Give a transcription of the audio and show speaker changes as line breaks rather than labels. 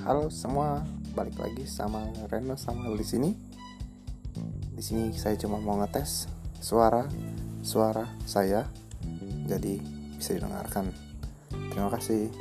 Halo semua, balik lagi sama Reno sama di sini. Di sini saya cuma mau ngetes suara suara saya, jadi bisa didengarkan. Terima kasih.